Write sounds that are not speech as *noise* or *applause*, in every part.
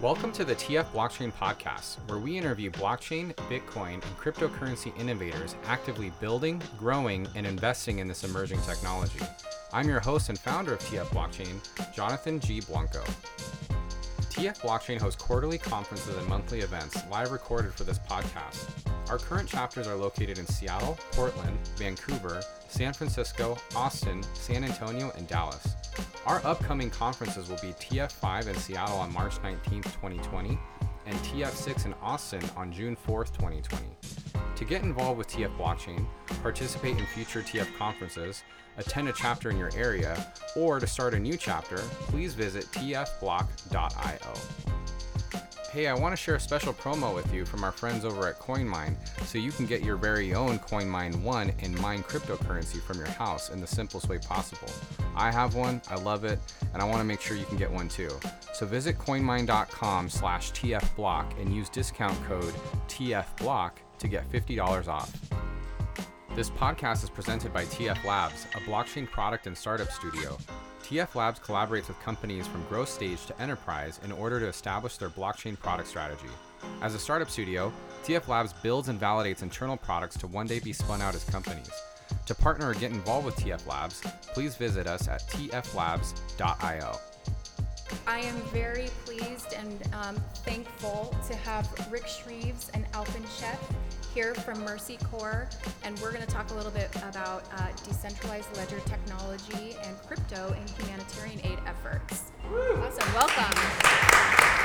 Welcome to the TF Blockchain Podcast, where we interview blockchain, Bitcoin, and cryptocurrency innovators actively building, growing, and investing in this emerging technology. I'm your host and founder of TF Blockchain, Jonathan G. Blanco. TF Blockchain hosts quarterly conferences and monthly events live recorded for this podcast. Our current chapters are located in Seattle, Portland, Vancouver, San Francisco, Austin, San Antonio, and Dallas. Our upcoming conferences will be TF5 in Seattle on March 19th, 2020, and TF6 in Austin on June 4th, 2020. To get involved with TF Blockchain, participate in future TF conferences, attend a chapter in your area, or to start a new chapter, please visit tfblock.io. Hey, I want to share a special promo with you from our friends over at CoinMine so you can get your very own CoinMine 1 and mine cryptocurrency from your house in the simplest way possible. I have one, I love it, and I want to make sure you can get one too. So visit coinmine.com slash tfblock and use discount code TFBlock to get $50 off. This podcast is presented by TF Labs, a blockchain product and startup studio TF Labs collaborates with companies from growth stage to enterprise in order to establish their blockchain product strategy. As a startup studio, TF Labs builds and validates internal products to one day be spun out as companies. To partner or get involved with TF Labs, please visit us at tflabs.io. I am very pleased and um, thankful to have Rick Shreves and Alpen Sheth here from Mercy Corps, and we're going to talk a little bit about uh, decentralized ledger technology and crypto in humanitarian aid efforts. Woo. Awesome, welcome.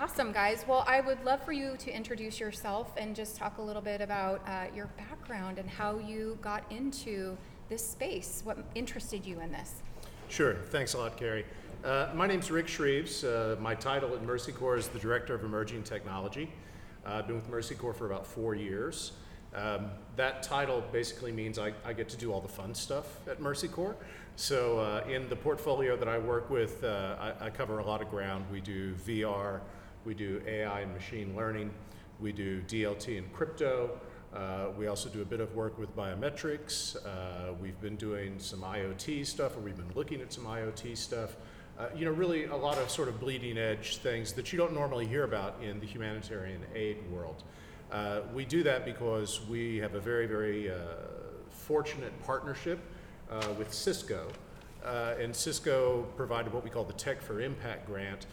Awesome, guys. Well, I would love for you to introduce yourself and just talk a little bit about uh, your background and how you got into this space. What interested you in this? Sure. Thanks a lot, Carrie. Uh, my name is Rick Shreves. Uh, my title at Mercy Corps is the Director of Emerging Technology. Uh, I've been with Mercy Corps for about four years. Um, that title basically means I, I, get to do all the fun stuff at Mercy Corps. So, uh, in the portfolio that I work with, uh, I, I, cover a lot of ground. We do VR, we do AI and machine learning, we do DLT and crypto, uh, we also do a bit of work with biometrics. Uh, we've been doing some IoT stuff, or we've been looking at some IoT stuff. Uh, you know, really a lot of sort of bleeding edge things that you don't normally hear about in the humanitarian aid world. Uh, we do that because we have a very, very uh, fortunate partnership uh, with Cisco. and Cisco provided what we call the Tech for Impact grant.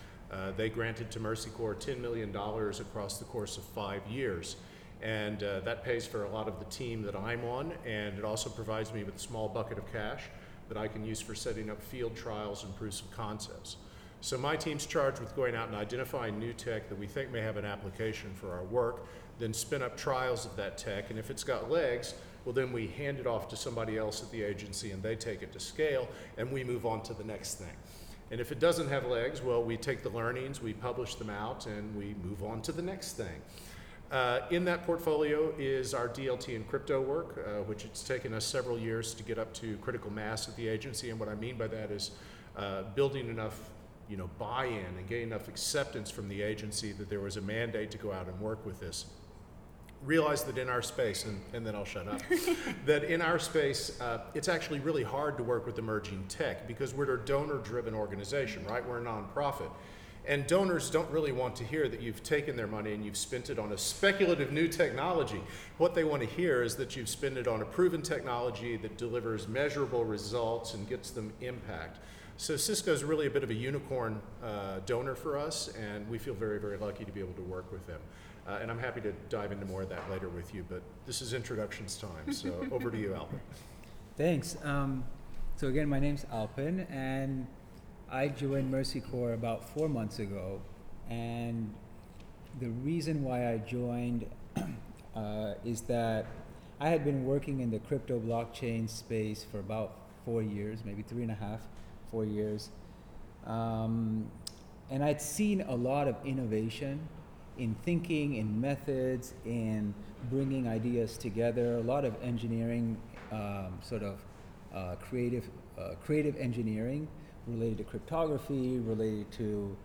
they granted to Mercy Corps $10 million across the course of five years and uh, that pays for a lot of the team that I'm on, and it also provides me with a small bucket of cash that I can use for setting up field trials and proofs of concepts. So my team's charged with going out and identifying new tech that we think may have an application for our work, then spin up trials of that tech, and if it's got legs, well then we hand it off to somebody else at the agency and they take it to scale, and we move on to the next thing. And if it doesn't have legs, well, we take the learnings, we publish them out, and we move on to the next thing. Uh, in that portfolio is our DLT and crypto work, uh, which it's taken us several years to get up to critical mass at the agency. And what I mean by that is uh, building enough you know, buy-in and getting enough acceptance from the agency that there was a mandate to go out and work with this. Realize that in our space, and, and then I'll shut up, *laughs* that in our space, uh, it's actually really hard to work with emerging tech because we're a donor-driven organization, right? We're a nonprofit. And donors don't really want to hear that you've taken their money and you've spent it on a speculative new technology. What they want to hear is that you've spent it on a proven technology that delivers measurable results and gets them impact. So Cisco is really a bit of a unicorn uh, donor for us, and we feel very, very lucky to be able to work with them. Uh, and I'm happy to dive into more of that later with you, but this is introductions time, so *laughs* over to you, Alpen. Thanks. Um, so again, my name's Alpen, and I joined Mercy Corps about four months ago, and the reason why I joined *clears throat* uh, is that I had been working in the crypto blockchain space for about four years, maybe three and a half, four years. Um, and I'd seen a lot of innovation in thinking, in methods, in bringing ideas together, a lot of engineering, um, sort of uh, creative, uh, creative engineering related to cryptography, related to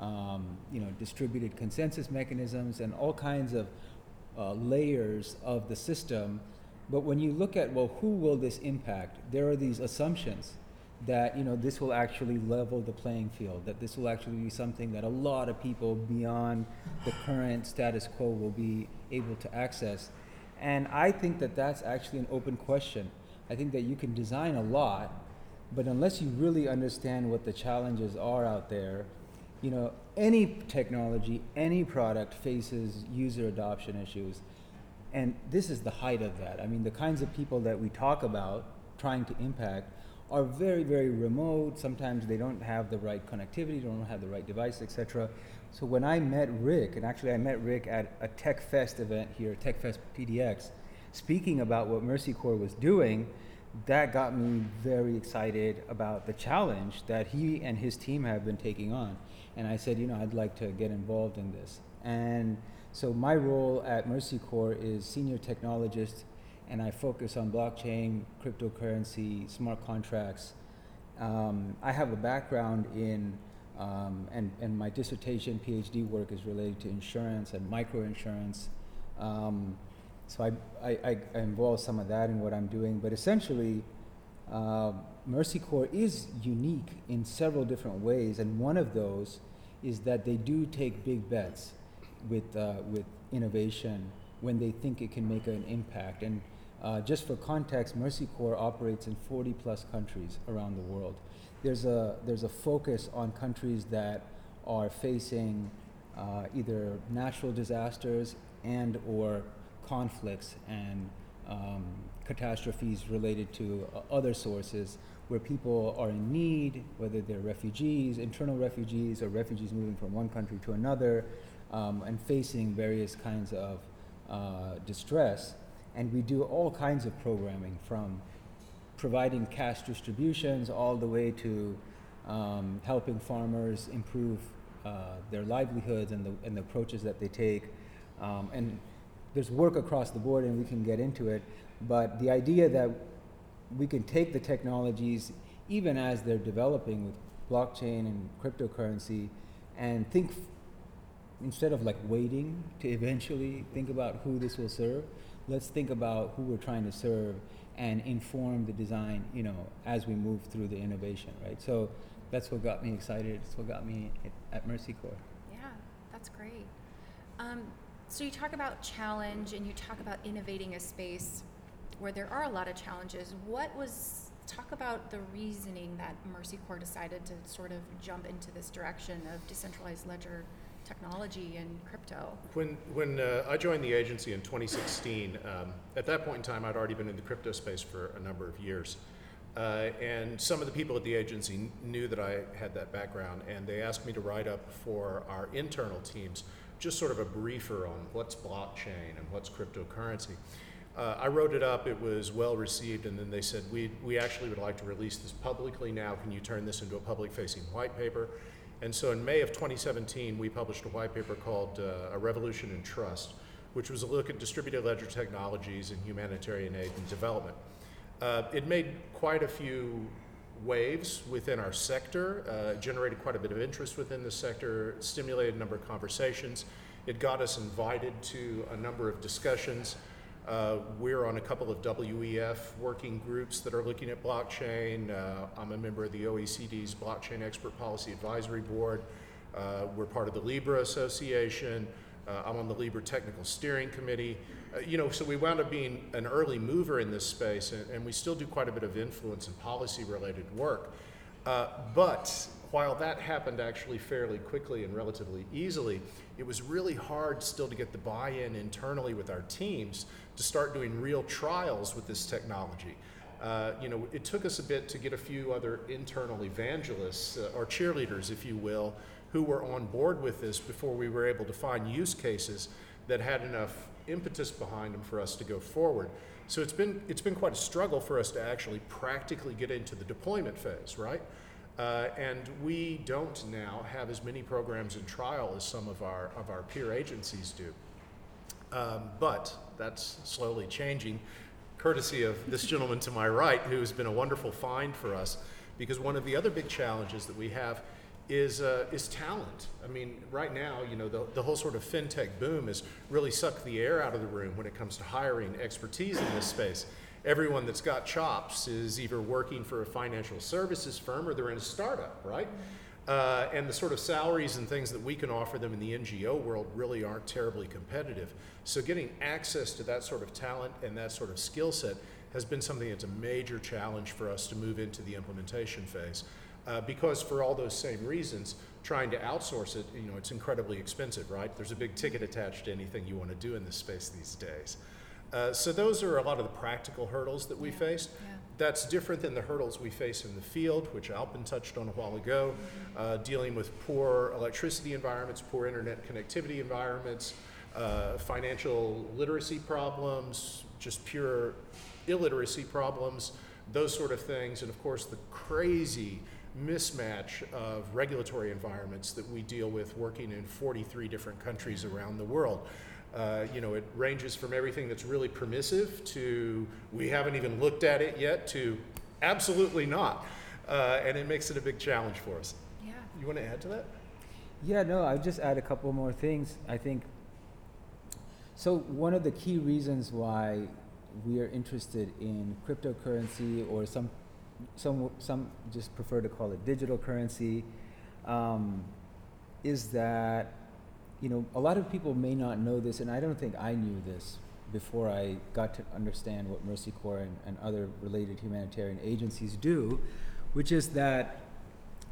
um, you know distributed consensus mechanisms, and all kinds of uh, layers of the system. But when you look at well, who will this impact? There are these assumptions that you know this will actually level the playing field that this will actually be something that a lot of people beyond the current status quo will be able to access and i think that that's actually an open question i think that you can design a lot but unless you really understand what the challenges are out there you know any technology any product faces user adoption issues and this is the height of that i mean the kinds of people that we talk about trying to impact are very, very remote. Sometimes they don't have the right connectivity, don't have the right device, etc. So when I met Rick, and actually I met Rick at a Tech Fest event here, Tech Fest PDX, speaking about what Mercy Corps was doing, that got me very excited about the challenge that he and his team have been taking on. And I said, you know, I'd like to get involved in this. And so my role at Mercy Corps is senior technologist and I focus on blockchain, cryptocurrency, smart contracts. Um, I have a background in, um, and, and my dissertation PhD work is related to insurance and microinsurance. Um, so I, I, I, involve some of that in what I'm doing, but essentially, uh, Mercy Corps is unique in several different ways, and one of those is that they do take big bets with, uh, with innovation when they think it can make an impact. And uh, just for context, Mercy Corps operates in 40 plus countries around the world. There's a, there's a focus on countries that are facing uh, either natural disasters and or conflicts and um, catastrophes related to uh, other sources where people are in need, whether they're refugees, internal refugees, or refugees moving from one country to another, um, and facing various kinds of uh, distress and we do all kinds of programming from providing cash distributions all the way to um, helping farmers improve uh, their livelihoods and the, and the approaches that they take. Um, and there's work across the board, and we can get into it. But the idea that we can take the technologies, even as they're developing with blockchain and cryptocurrency, and think f- instead of like waiting to eventually think about who this will serve, let's think about who we're trying to serve and inform the design, you know, as we move through the innovation, right? So that's what got me excited. It's what got me at Mercy Corps. Yeah, that's great. Um, so you talk about challenge and you talk about innovating a space where there are a lot of challenges. What was talk about the reasoning that Mercy Corps decided to sort of jump into this direction of decentralized ledger technology and crypto. When, when uh, I joined the agency in 2016, um, at that point in time, I'd already been in the crypto space for a number of years. Uh, and some of the people at the agency knew that I had that background, and they asked me to write up for our internal teams just sort of a briefer on what's blockchain and what's cryptocurrency. Uh, I wrote it up, it was well received, and then they said, we, we actually would like to release this publicly now. Can you turn this into a public facing white paper? And so in May of 2017, we published a white paper called uh, A Revolution in Trust, which was a look at distributed ledger technologies in humanitarian aid and development. Uh, it made quite a few waves within our sector, uh, generated quite a bit of interest within the sector, stimulated a number of conversations. It got us invited to a number of discussions. Uh, we're on a couple of WEF working groups that are looking at blockchain. Uh, I'm a member of the OECD's Blockchain Expert Policy Advisory Board. Uh, we're part of the Libra Association. Uh, I'm on the Libra Technical Steering Committee. Uh, you know, so we wound up being an early mover in this space, and, and we still do quite a bit of influence and policy related work. Uh, but while that happened actually fairly quickly and relatively easily, it was really hard still to get the buy in internally with our teams to start doing real trials with this technology. Uh, you know, it took us a bit to get a few other internal evangelists uh, or cheerleaders, if you will, who were on board with this before we were able to find use cases that had enough impetus behind them for us to go forward. So it's been it's been quite a struggle for us to actually practically get into the deployment phase, right? Uh, and we don't now have as many programs in trial as some of our of our peer agencies do. Um, but that's slowly changing, courtesy of this gentleman to my right, who has been a wonderful find for us. Because one of the other big challenges that we have is uh, is talent. I mean, right now, you know, the, the whole sort of fintech boom has really sucked the air out of the room when it comes to hiring expertise in this space. everyone that's got chops is either working for a financial services firm or they're in a startup, right? Uh, and the sort of salaries and things that we can offer them in the NGO world really aren't terribly competitive. So getting access to that sort of talent and that sort of skill set has been something that's a major challenge for us to move into the implementation phase. Uh, because for all those same reasons, trying to outsource it, you know, it's incredibly expensive, right? There's a big ticket attached to anything you want to do in this space these days. Uh, so those are a lot of the practical hurdles that we Yeah, faced. yeah. That's different than the hurdles we face in the field, which Alpen touched on a while ago, uh, dealing with poor electricity environments, poor internet connectivity environments, uh, financial literacy problems, just pure illiteracy problems, those sort of things, and of course the crazy mismatch of regulatory environments that we deal with working in 43 different countries around the world. Uh, you know, it ranges from everything that's really permissive to we haven't even looked at it yet to absolutely not. Uh, and it makes it a big challenge for us. Yeah. You want to add to that? Yeah, no, I'll just add a couple more things. I think so. One of the key reasons why we are interested in cryptocurrency, or some, some, some just prefer to call it digital currency, um, is that you know a lot of people may not know this, and I don't think I knew this before I got to understand what Mercy Corps and, and other related humanitarian agencies do, which is that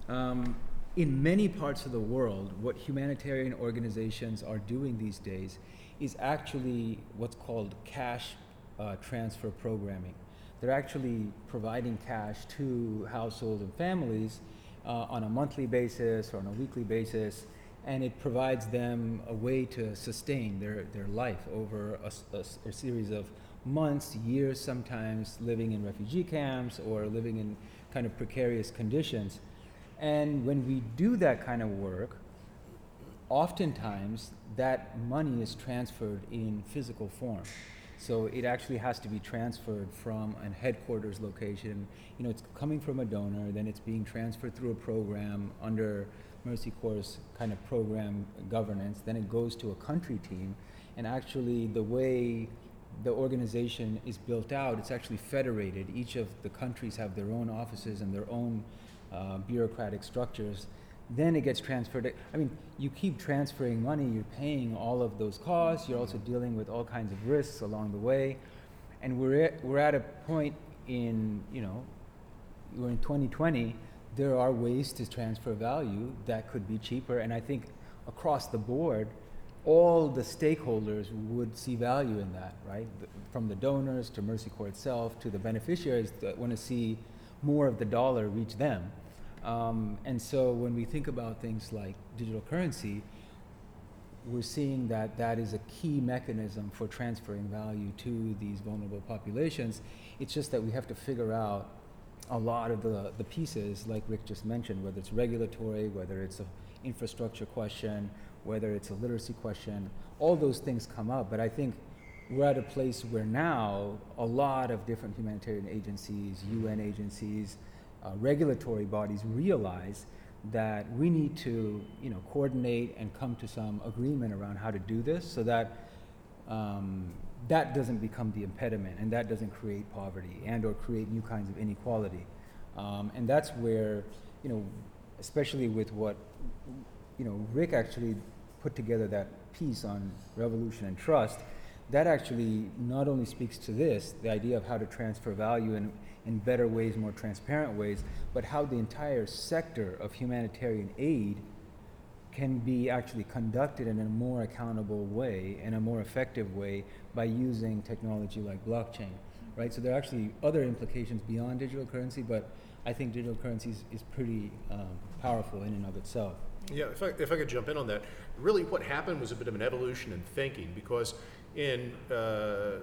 um, in many parts of the world, what humanitarian organizations are doing these days is actually what's called cash uh, transfer programming. They're actually providing cash to households and families uh, on a monthly basis or on a weekly basis, and it provides them a way to sustain their, their life over a series of months, years, sometimes living in refugee camps or living in kind of precarious conditions. And when we do that kind of work, oftentimes that money is transferred in physical form. So it actually has to be transferred from an headquarters location. You know, it's coming from a donor, then it's being transferred through a program under Mercy Corps' kind of program governance. Then it goes to a country team, and actually the way the organization is built out, it's actually federated. Each of the countries have their own offices and their own uh, bureaucratic structures. Then it gets transferred. I mean, you keep transferring money, you're paying all of those costs, you're also dealing with all kinds of risks along the way. And we're at, we're at a point in, you know, we're in 2020, there are ways to transfer value that could be cheaper. And I think across the board, all the stakeholders would see value in that, right? From the donors to Mercy Corps itself to the beneficiaries that want to see more of the dollar reach them. Um, and so when we think about things like digital currency, we're seeing that that is a key mechanism for transferring value to these vulnerable populations. It's just that we have to figure out a lot of the, the pieces, like Rick just mentioned, whether it's regulatory, whether it's an infrastructure question, whether it's a literacy question, all those things come up. But I think we're at a place where now a lot of different humanitarian agencies, UN agencies, uh, regulatory bodies realize that we need to, you know, coordinate and come to some agreement around how to do this, so that um, that doesn't become the impediment, and that doesn't create poverty and or create new kinds of inequality. Um, and that's where, you know, especially with what, you know, Rick actually put together that piece on revolution and trust. That actually not only speaks to this, the idea of how to transfer value in, in better ways, more transparent ways, but how the entire sector of humanitarian aid can be actually conducted in a more accountable way in a more effective way by using technology like blockchain, right? So there are actually other implications beyond digital currency, but I think digital currency is, is pretty um, powerful in and of itself. Yeah, if I, if I could jump in on that, really what happened was a bit of an evolution in thinking because in uh,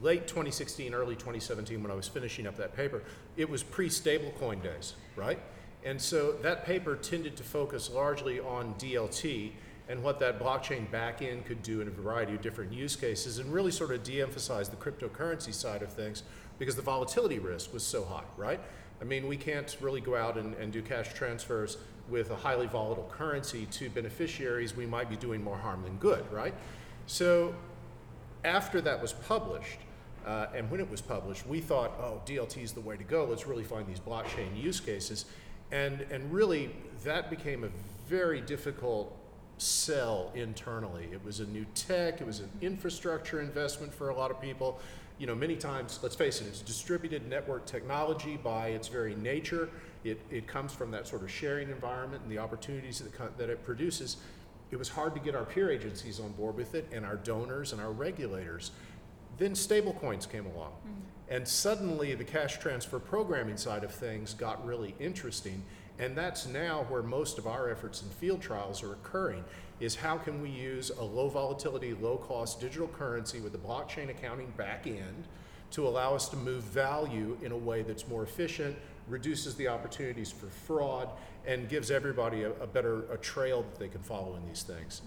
late 2016, early 2017, when I was finishing up that paper, it was pre stablecoin days, right? And so that paper tended to focus largely on DLT and what that blockchain backend could do in a variety of different use cases and really sort of de emphasize the cryptocurrency side of things because the volatility risk was so high, right? I mean, we can't really go out and, and do cash transfers with a highly volatile currency to beneficiaries. We might be doing more harm than good, right? So after that was published, Uh, and when it was published, we thought, oh, DLT is the way to go. Let's really find these blockchain use cases. And, and really, that became a very difficult sell internally. It was a new tech, it was an infrastructure investment for a lot of people. You know, many times, let's face it, it's distributed network technology by its very nature. It, it comes from that sort of sharing environment and the opportunities that, that it produces. It was hard to get our peer agencies on board with it and our donors and our regulators. Then stablecoins came along. Mm-hmm. And suddenly the cash transfer programming side of things got really interesting. And that's now where most of our efforts in field trials are occurring is how can we use a low volatility, low cost digital currency with the blockchain accounting back end to allow us to move value in a way that's more efficient, reduces the opportunities for fraud, and gives everybody a, a better a trail that they can follow in these things.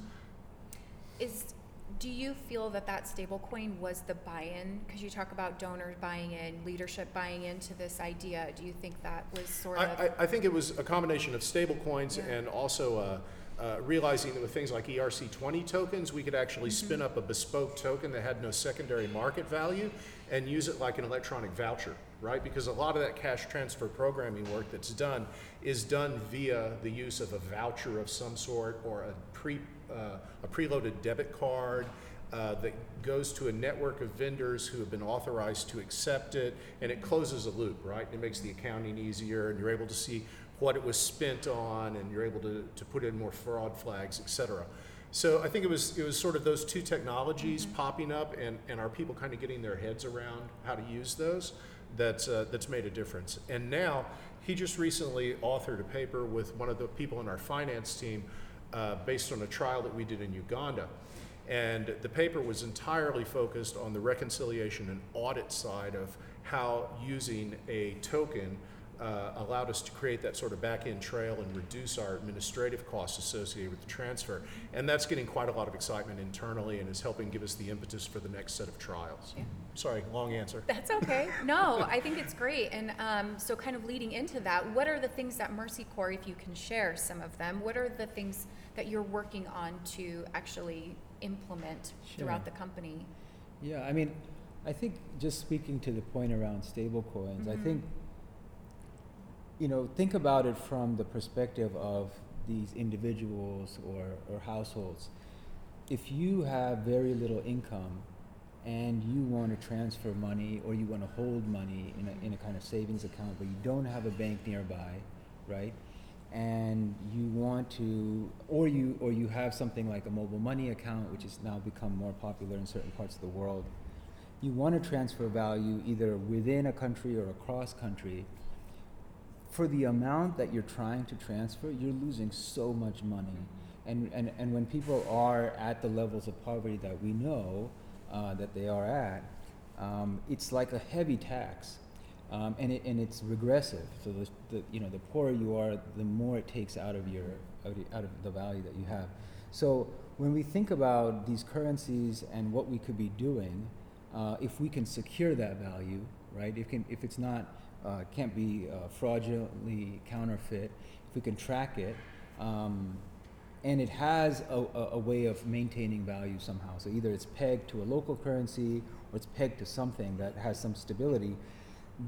Is do you feel that that stablecoin was the buy-in? Because you talk about donors buying in, leadership buying into this idea. Do you think that was sort of? I, I think it was a combination of stablecoins yeah. and also uh, uh, realizing that with things like ERC20 tokens, we could actually mm-hmm. spin up a bespoke token that had no secondary market value and use it like an electronic voucher, right? Because a lot of that cash transfer programming work that's done is done via the use of a voucher of some sort or a pre uh, a preloaded debit card. Uh, that goes to a network of vendors who have been authorized to accept it, and it closes a loop, right? It makes the accounting easier, and you're able to see what it was spent on, and you're able to, to put in more fraud flags, et cetera. So I think it was it was sort of those two technologies mm-hmm. popping up, and, and our people kind of getting their heads around how to use those. That's uh, that's made a difference. And now he just recently authored a paper with one of the people in our finance team, uh, based on a trial that we did in Uganda. And the paper was entirely focused on the reconciliation and audit side of how using a token uh, allowed us to create that sort of back end trail and reduce our administrative costs associated with the transfer. And that's getting quite a lot of excitement internally and is helping give us the impetus for the next set of trials. Yeah. Sorry, long answer. That's okay. No, I think it's great. And um, so, kind of leading into that, what are the things that Mercy Corps, if you can share some of them, what are the things that you're working on to actually implement sure. throughout the company? Yeah, I mean, I think just speaking to the point around stablecoins, mm-hmm. I think you know, think about it from the perspective of these individuals or, or households. If you have very little income and you want to transfer money or you want to hold money in a, in a kind of savings account, but you don't have a bank nearby, right? And you want to, or you, or you have something like a mobile money account, which has now become more popular in certain parts of the world. You want to transfer value either within a country or across country for the amount that you're trying to transfer, you're losing so much money. And, and, and when people are at the levels of poverty that we know uh, that they are at, um, it's like a heavy tax. Um, and, it, and it's regressive. So the, the, you know, the poorer you are, the more it takes out of, your, out of the value that you have. So when we think about these currencies and what we could be doing, uh, if we can secure that value, right? If, can, if it's not uh, can't be uh, fraudulently counterfeit, if we can track it, um, and it has a, a, way of maintaining value somehow. So either it's pegged to a local currency or it's pegged to something that has some stability,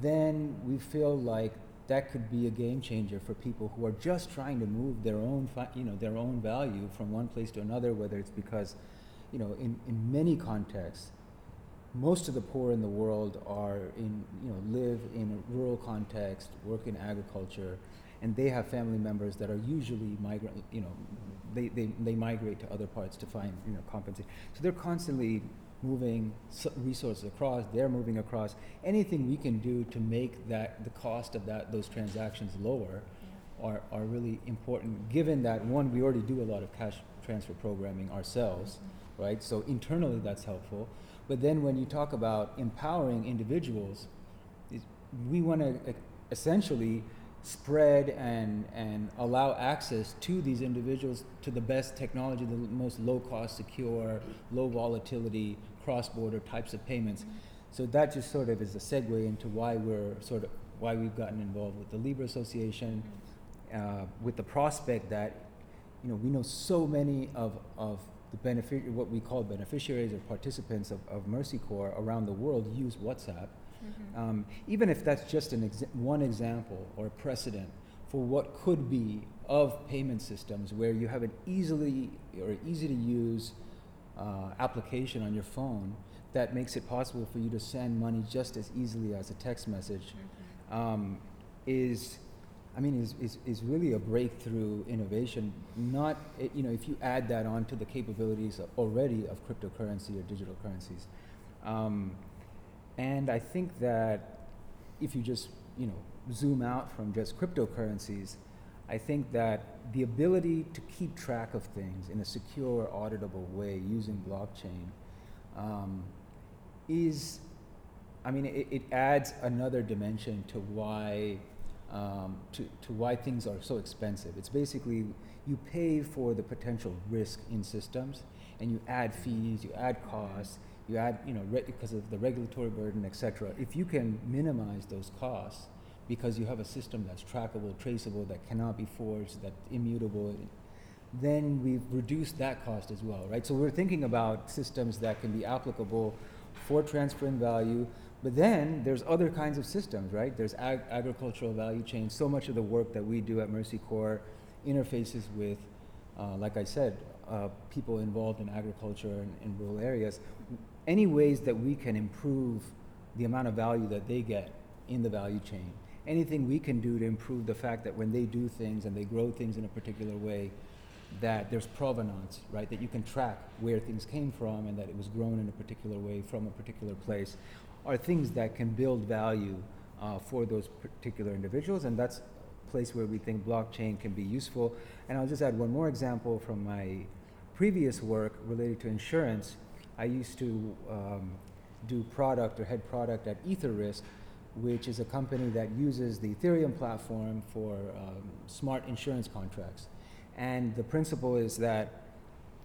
then we feel like that could be a game changer for people who are just trying to move their own, fi- you know, their own value from one place to another, whether it's because, you know, in, in many contexts, most of the poor in the world are in, you know, live in a rural context, work in agriculture, and they have family members that are usually migrant, you know, they, they, they migrate to other parts to find, you know, compensation. So they're constantly moving resources across, they're moving across. Anything we can do to make that, the cost of that, those transactions lower are, are really important, given that, one, we already do a lot of cash transfer programming ourselves, mm-hmm. right? So internally that's helpful. But then when you talk about empowering individuals, we want to essentially spread and, and allow access to these individuals to the best technology, the most low cost, secure, low volatility, cross border types of payments. So that just sort of is a segue into why we're sort of why we've gotten involved with the Libra Association, uh, with the prospect that you know we know so many of, of the benefit, what we call beneficiaries or participants of, of Mercy Corps around the world use WhatsApp. Mm-hmm. Um, even if that's just an exa- one example or precedent for what could be of payment systems where you have an easily or easy to use uh, application on your phone that makes it possible for you to send money just as easily as a text message Mm-hmm. um, is, I mean, is, is, is really a breakthrough innovation. Not, you know, if you add that onto the capabilities already of cryptocurrency or digital currencies. Um, and I think that if you just, you know, zoom out from just cryptocurrencies, I think that the ability to keep track of things in a secure, auditable way using blockchain um, is, I mean, it, it adds another dimension to why, um, to, to why things are so expensive. It's basically you pay for the potential risk in systems, and you add fees, you add costs, you add, you know, re- because of the regulatory burden, et cetera. If you can minimize those costs because you have a system that's trackable, traceable, that cannot be forged, that's immutable, then we've reduced that cost as well, right? So we're thinking about systems that can be applicable for transferring value, but then there's other kinds of systems, right? There's ag- agricultural value chains. So much of the work that we do at Mercy Corps interfaces with, uh, like I said, uh, people involved in agriculture and in rural areas. Any ways that we can improve the amount of value that they get in the value chain. Anything we can do to improve the fact that when they do things and they grow things in a particular way, that there's provenance, right? That you can track where things came from and that it was grown in a particular way from a particular place, are things that can build value uh, for those particular individuals, and that's a place where we think blockchain can be useful. And I'll just add one more example from my previous work related to insurance. I used to um, do product or head product at Etherisc, which is a company that uses the Ethereum platform for um, smart insurance contracts. And the principle is that,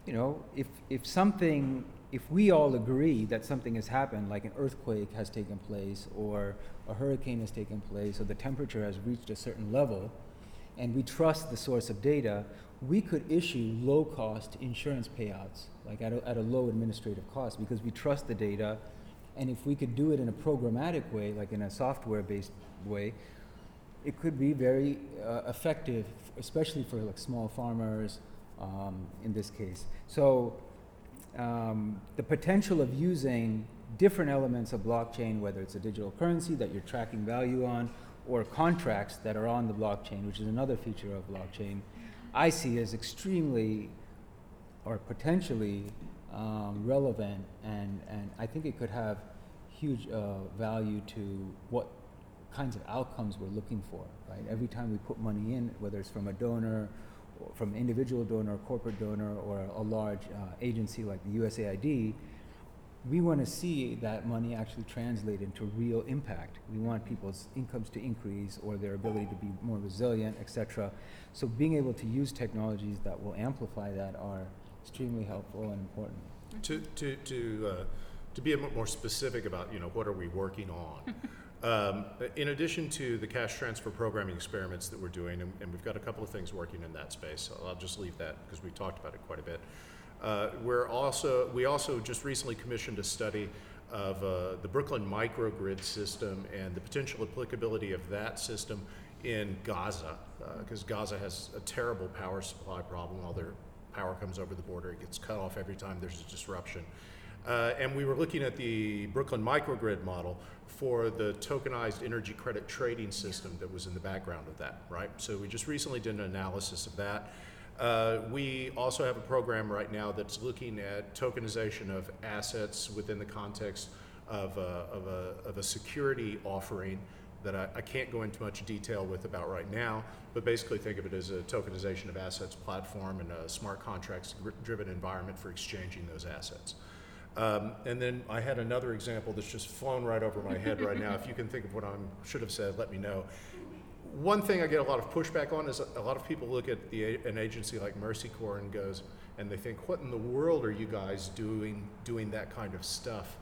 you know, if, if something, if we all agree that something has happened, like an earthquake has taken place, or a hurricane has taken place, or the temperature has reached a certain level, and we trust the source of data, we could issue low cost insurance payouts, like at a, at a low administrative cost, because we trust the data. And if we could do it in a programmatic way, like in a software based way, it could be very uh, effective, especially for like small farmers um, in this case. So um, the potential of using different elements of blockchain, whether it's a digital currency that you're tracking value on, or contracts that are on the blockchain, which is another feature of blockchain, I see as extremely or potentially um, relevant, and, and I think it could have huge uh, value to what kinds of outcomes we're looking for, right? Every time we put money in, whether it's from a donor, or from an individual donor, corporate donor, or a large uh, agency like the USAID, we want to see that money actually translate into real impact. We want people's incomes to increase or their ability to be more resilient, et cetera. So being able to use technologies that will amplify that are extremely helpful and important. To, to, to, uh, to be a bit more specific about, you know, what are we working on? *laughs* um, in addition to the cash transfer programming experiments that we're doing, and, and we've got a couple of things working in that space, so I'll just leave that because we talked about it quite a bit. Uh, we're also, we also just recently commissioned a study of uh, the Brooklyn microgrid system and the potential applicability of that system in Gaza, because Gaza has a terrible power supply problem. All their power comes over the border, it gets cut off every time there's a disruption. Uh, and we were looking at the Brooklyn microgrid model for the tokenized energy credit trading system that was in the background of that, right? So we just recently did an analysis of that. Uh, we also have a program right now that's looking at tokenization of assets within the context of a, of a, of a security offering that I, I can't go into much detail with about right now, but basically think of it as a tokenization of assets platform and a smart contracts driven environment for exchanging those assets. Um, and then I had another example that's just flown right over my head right now. If you can think of what I should have said, let me know. One thing I get a lot of pushback on is a lot of people look at the, an agency like Mercy Corps and goes, and they think, what in the world are you guys doing, doing that kind of stuff?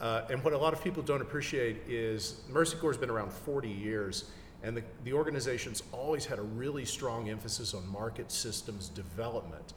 Uh, and what a lot of people don't appreciate is Mercy Corps has been around 40 years, and the, the organization's always had a really strong emphasis on market systems development.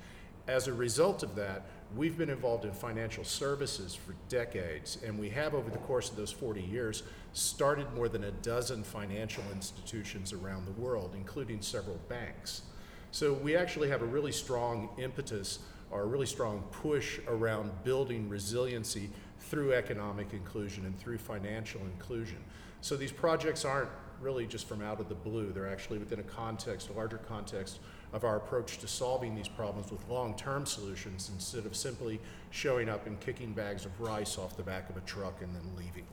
As a result of that, we've been involved in financial services for decades, and we have, over the course of those 40 years, started more than a dozen financial institutions around the world, including several banks. So we actually have a really strong impetus or a really strong push around building resiliency through economic inclusion and through financial inclusion. So these projects aren't really just from out of the blue. They're actually within a context, a larger context of our approach to solving these problems with long-term solutions instead of simply showing up and kicking bags of rice off the back of a truck and then leaving.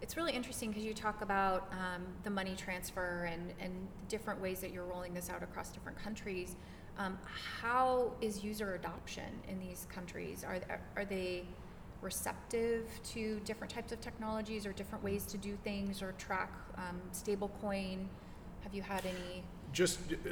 It's really interesting because you talk about um, the money transfer and, and different ways that you're rolling this out across different countries. Um, how is user adoption in these countries? Are, are they receptive to different types of technologies or different ways to do things or track um, stablecoin? Have you had any? Just uh,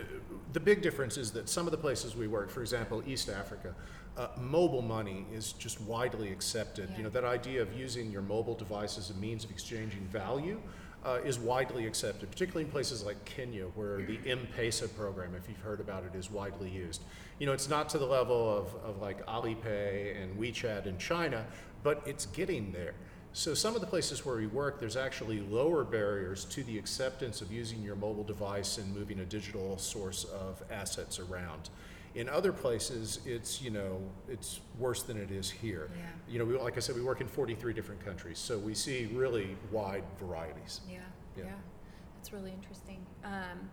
the big difference is that some of the places we work, for example, East Africa, uh, mobile money is just widely accepted. Yeah. You know, that idea of using your mobile device as a means of exchanging value uh, is widely accepted, particularly in places like Kenya, where the M-Pesa program, if you've heard about it, is widely used. You know, it's not to the level of, of like Alipay and WeChat in China, but it's getting there. So some of the places where we work, there's actually lower barriers to the acceptance of using your mobile device and moving a digital source of assets around. In other places, it's you know it's worse than it is here. Yeah. You know, we, like I said, we work in 43 different countries, so we see really wide varieties. Yeah, Yeah. yeah, that's really interesting. Um,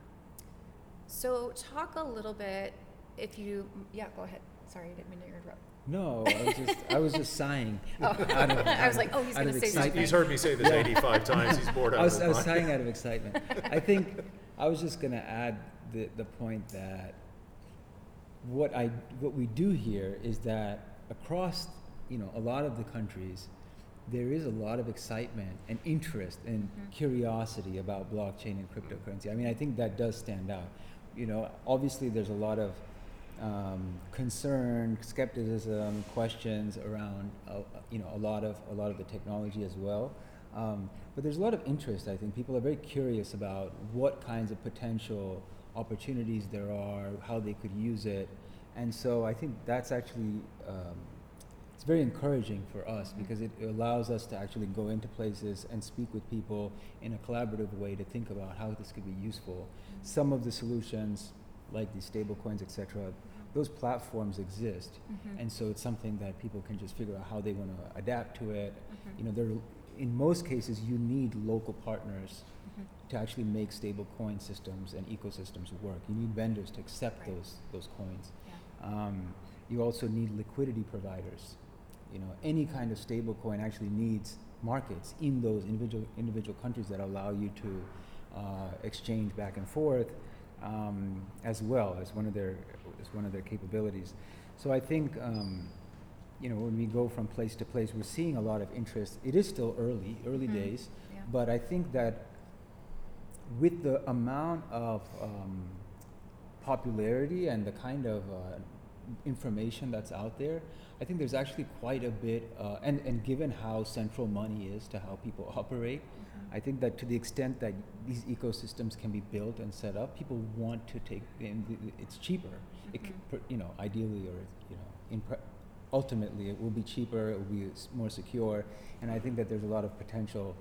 so talk a little bit, if you, yeah, go ahead. Sorry, I didn't mean to interrupt. No, I was just I was just sighing. *laughs* Oh, out of- I was like, oh, he's out gonna of say He's, something. he's heard me say this 85 times. He's bored *laughs* out I was, of I his was mind. sighing out of excitement. I think I was just going to add the, the point that what I what we do here is that across you know a lot of the countries, there is a lot of excitement and interest and Mhm. curiosity about blockchain and cryptocurrency. I mean, I think that does stand out. You know, obviously there's a lot of um, concern, skepticism, questions around uh, you know a lot of a lot of the technology as well. Um, but there's a lot of interest. I think people are very curious about what kinds of potential opportunities there are, how they could use it, and so I think that's actually um, it's very encouraging for us because it allows us to actually go into places and speak with people in a collaborative way to think about how this could be useful. Some of the solutions, like these stable coins, etc., those platforms exist, Mhm. and so it's something that people can just figure out how they want to adapt to it. Mhm. You know, there in most cases you need local partners Mhm. to actually make stable coin systems and ecosystems work. You need vendors to accept Right. those those coins. Yeah. Um, you also need liquidity providers. You know, any kind of stable coin actually needs markets in those individual individual countries that allow you to uh, exchange back and forth, um, as well as one of their as one of their capabilities. So I think. Um, you know, when we go from place to place, we're seeing a lot of interest. It is still early, early Mhm. days, Yeah. but I think that with the amount of um, popularity and the kind of uh, information that's out there, I think there's actually quite a bit, uh, and, and given how central money is to how people *laughs* operate, Mhm. I think that to the extent that these ecosystems can be built and set up, people want to take, and it's cheaper. It, Mhm. per- you know, ideally, or you know, in pre- ultimately, it will be cheaper. It will be more secure, and I think that there's a lot of potential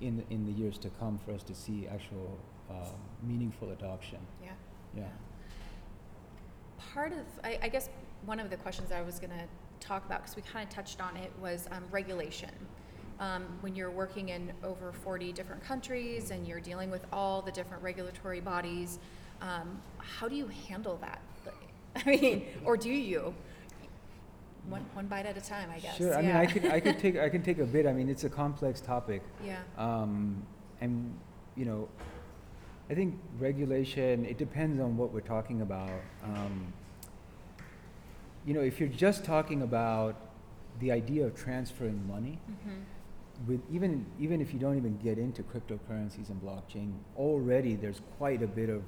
in in the years to come for us to see actual um, meaningful adoption. Yeah. Yeah. Part of, I, I guess, one of the questions I was going to talk about, because we kind of touched on it, was um, regulation. Um, when you're working in over 40 different countries and you're dealing with all the different regulatory bodies, um, how do you handle that? *laughs* I mean, or do you? One, one bite at a time, I guess. Sure. I mean. I could I could *laughs* take I can take a bit. I mean, it's a complex topic. yeah. Um, and you know, I think regulation. It depends on what we're talking about. Um, you know, if you're just talking about the idea of transferring money, Mm-hmm. with even even if you don't even get into cryptocurrencies and blockchain, already there's quite a bit of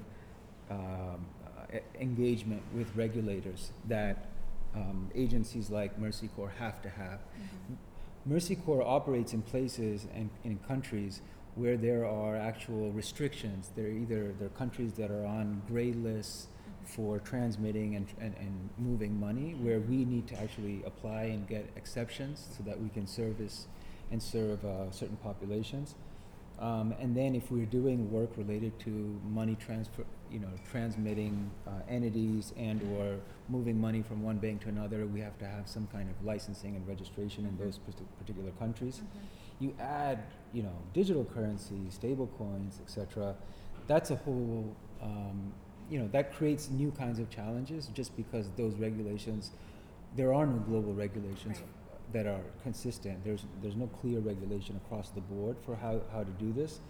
um, uh, engagement with regulators that um, agencies like Mercy Corps have to have. Mm-hmm. Mercy Corps operates in places and in countries where there are actual restrictions. There are either there are countries that are on gray lists for transmitting and, and, and moving money, where we need to actually apply and get exceptions so that we can service and serve uh, certain populations. Um, and then if we're doing work related to money transfer, you know, transmitting uh, entities and or moving money from one bank to another, we have to have some kind of licensing and registration in those particular countries. You add, you know, digital currency, stable coins, etc. That's a whole, um, you know, that creates new kinds of challenges just because those regulations, there are no global regulations Right. that are consistent. There's, there's no clear regulation across the board for how, how to do this.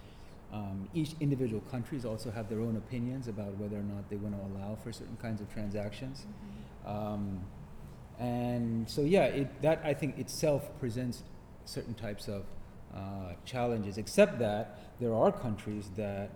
Um, each individual countries also have their own opinions about whether or not they want to allow for certain kinds of transactions. Um, and so, yeah, it, that I think itself presents certain types of uh, challenges, except that there are countries that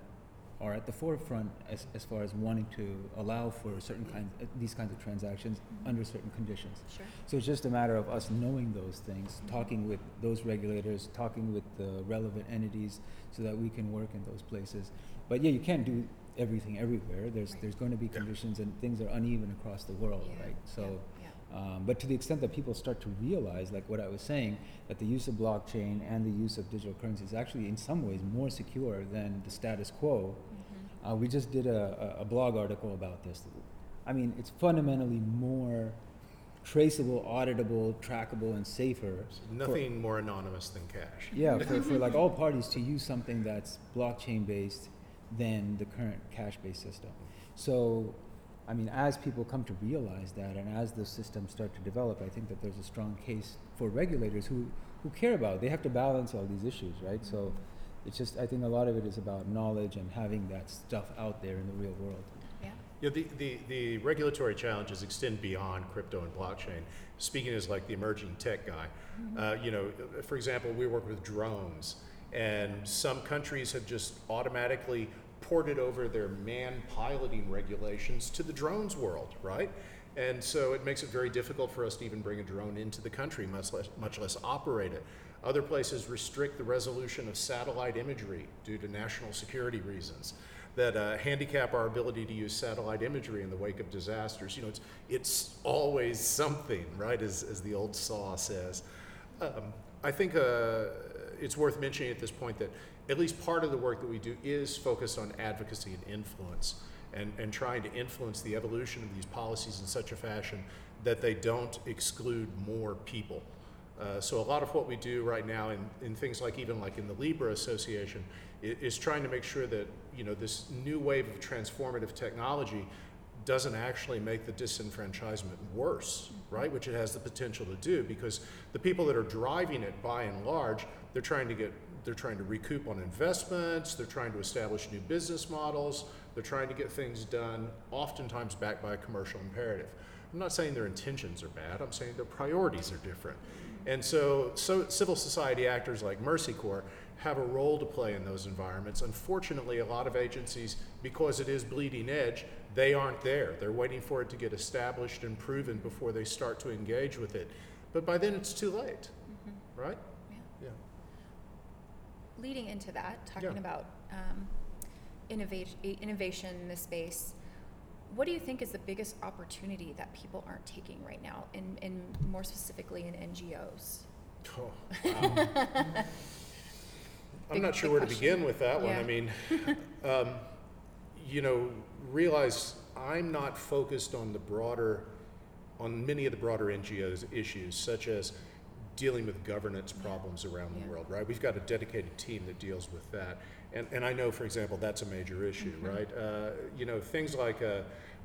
are at the forefront as, as far as wanting to allow for certain kinds, uh, these kinds of transactions under certain conditions. Sure. So it's just a matter of us knowing those things, talking with those regulators, talking with the relevant entities, so that we can work in those places. But yeah, you can't do everything everywhere. There's Right. there's going to be Yeah. conditions and things are uneven across the world, Yeah, right? So. yeah, yeah. Um, but to the extent that people start to realize, like what I was saying, that the use of blockchain and the use of digital currency is actually in some ways more secure than the status quo. Uh, we just did a, a, blog article about this. I mean, it's fundamentally more traceable, auditable, trackable, and safer. for- Nothing more anonymous than cash. yeah, for, for *laughs* like all parties to use something that's blockchain based than the current cash based system. So, I mean, as people come to realize that and as the systems start to develop, I think that there's a strong case for regulators who, who care about it. They have to balance all these issues, right? So, it's just, I think a lot of it is about knowledge and having that stuff out there in the real world. Yeah. Yeah, the, the, the regulatory challenges extend beyond crypto and blockchain. Speaking as like the emerging tech guy, uh, you know, for example, we work with drones, and some countries have just automatically ported over their man piloting regulations to the drones world, right? And so it makes it very difficult for us to even bring a drone into the country, much less, much less operate it. Other places restrict the resolution of satellite imagery due to national security reasons that uh, handicap our ability to use satellite imagery in the wake of disasters. You know, it's, it's always something, right, as, as the old saw says. Um, I think uh, it's worth mentioning at this point that at least part of the work that we do is focused on advocacy and influence and, and trying to influence the evolution of these policies in such a fashion that they don't exclude more people. Uh, so a lot of what we do right now in, in things like even like in the Libra Association is, is trying to make sure that you know this new wave of transformative technology doesn't actually make the disenfranchisement worse, right? Which it has the potential to do because the people that are driving it by and large, they're trying to get they're trying to recoup on investments, they're trying to establish new business models, they're trying to get things done, oftentimes backed by a commercial imperative. I'm not saying their intentions are bad, I'm saying their priorities are different. And so, so civil society actors like Mercy Corps have a role to play in those environments. Unfortunately, a lot of agencies, because it is bleeding edge, they aren't there. They're waiting for it to get established and proven before they start to engage with it. But by then, it's too late, right? Yeah. Yeah. Leading into that, talking Yeah. about um, innovation, innovation in the space, what do you think is the biggest opportunity that people aren't taking right now, and, and more specifically in NGOs? Oh, wow. *laughs* I'm Big- not sure where to begin with that one. Yeah. I mean, *laughs* um, you know, realize I'm not focused on the broader, on many of the broader NGOs issues, such as dealing with governance problems around Yeah. the world, right? We've got a dedicated team that deals with that. And, and I know, for example, that's a major issue, Mm-hmm. right? Uh, you know, things like uh,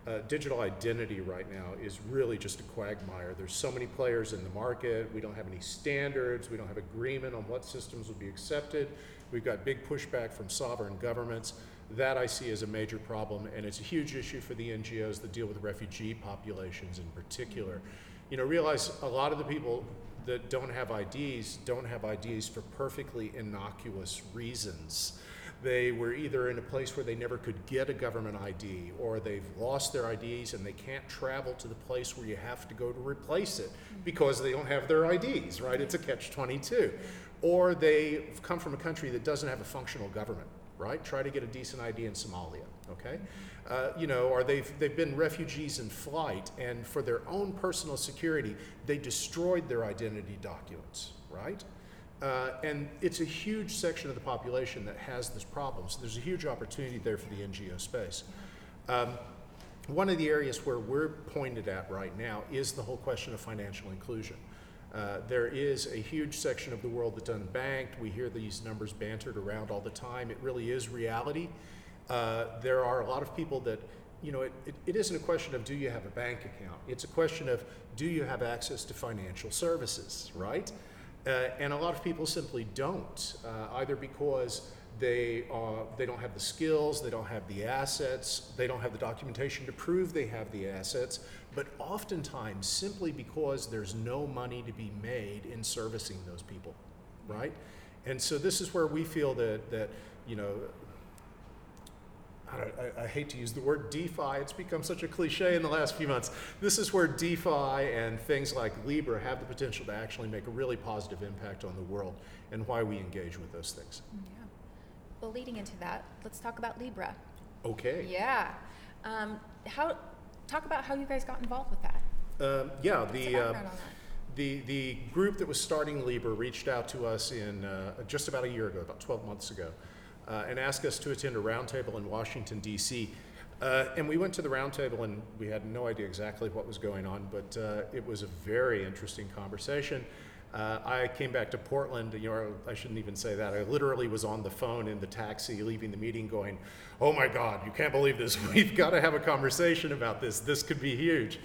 uh, digital identity right now is really just a quagmire. There's so many players in the market. We don't have any standards. We don't have agreement on what systems would be accepted. We've got big pushback from sovereign governments. That I see as a major problem, and it's a huge issue for the NGOs that deal with refugee populations in particular. You know, realize a lot of the people that don't have IDs don't have IDs for perfectly innocuous reasons. They were either in a place where they never could get a government ID, or they've lost their IDs and they can't travel to the place where you have to go to replace it because they don't have their IDs, right? It's a catch 22. Or they've come from a country that doesn't have a functional government. right? Try to get a decent ID in Somalia, okay? Uh, you know, or they've, they've been refugees in flight, and for their own personal security, they destroyed their identity documents, right? Uh, and it's a huge section of the population that has this problem. So there's a huge opportunity there for the NGO space. Um, one of the areas where we're pointed at right now is the whole question of financial inclusion. Uh, there is a huge section of the world that's unbanked. We hear these numbers bantered around all the time. It really is reality. Uh, there are a lot of people that, you know, it, it, it isn't a question of do you have a bank account. It's a question of do you have access to financial services, right? Uh, and a lot of people simply don't, uh, either because they, uh, they don't have the skills, they don't have the assets, they don't have the documentation to prove they have the assets, but oftentimes simply because there's no money to be made in servicing those people, right? And so this is where we feel that, that you know, I, I, I, hate to use the word DeFi, it's become such a cliche in the last few months. This is where DeFi and things like Libra have the potential to actually make a really positive impact on the world and why we engage with those things. Yeah. Well, leading into that, let's talk about Libra. Okay. Yeah. Um, how, talk about how you guys got involved with that. Um, yeah, the, uh, the, the group that was starting Libra reached out to us in uh, just about a year ago, about 12 months ago uh, and asked us to attend a roundtable in Washington, D.C. Uh, and we went to the roundtable and we had no idea exactly what was going on, but uh, it was a very interesting conversation. Uh, I came back to Portland, you know, I shouldn't even say that. I literally was on the phone in the taxi leaving the meeting going, Oh my God, you can't believe this. *laughs* We've got to have a conversation about this. This could be huge.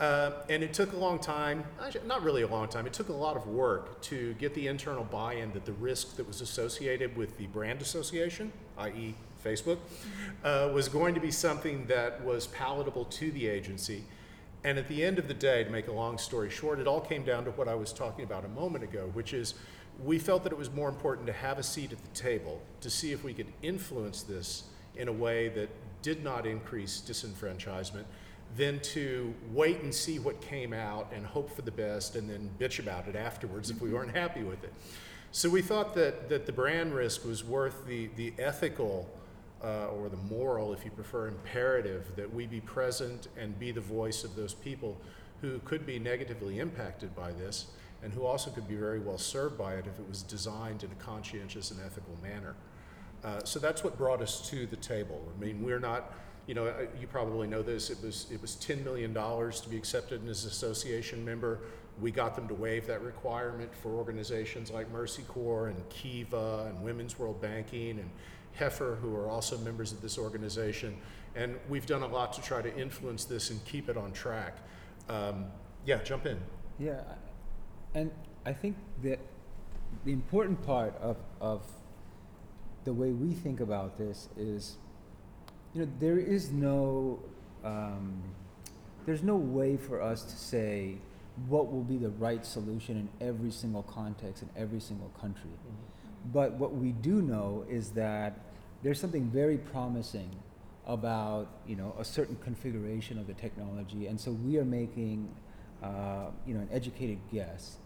Uh, and it took a long time, not really a long time, it took a lot of work to get the internal buy in that the risk that was associated with the brand association, i.e., Facebook, uh, was going to be something that was palatable to the agency. And at the end of the day, to make a long story short, it all came down to what I was talking about a moment ago, which is we felt that it was more important to have a seat at the table to see if we could influence this in a way that did not increase disenfranchisement than to wait and see what came out and hope for the best and then bitch about it afterwards if we mm-hmm. weren't happy with it. So we thought that, that the brand risk was worth the, the ethical uh, or the moral, if you prefer, imperative that we be present and be the voice of those people who could be negatively impacted by this and who also could be very well served by it if it was designed in a conscientious and ethical manner. Uh, so that's what brought us to the table. I mean, we're not you know, you probably know this. It was it was ten million dollars to be accepted as an association member. We got them to waive that requirement for organizations like Mercy Corps and Kiva and Women's World Banking and Heifer, who are also members of this organization. And we've done a lot to try to influence this and keep it on track. Um, yeah, jump in. Yeah, and I think that the important part of, of the way we think about this is you know, there is no, um, there's no way for us to say what will be the right solution in every single context in every single country. Mm-hmm. But what we do know is that there's something very promising about you know a certain configuration of the technology, and so we are making uh, you know an educated guess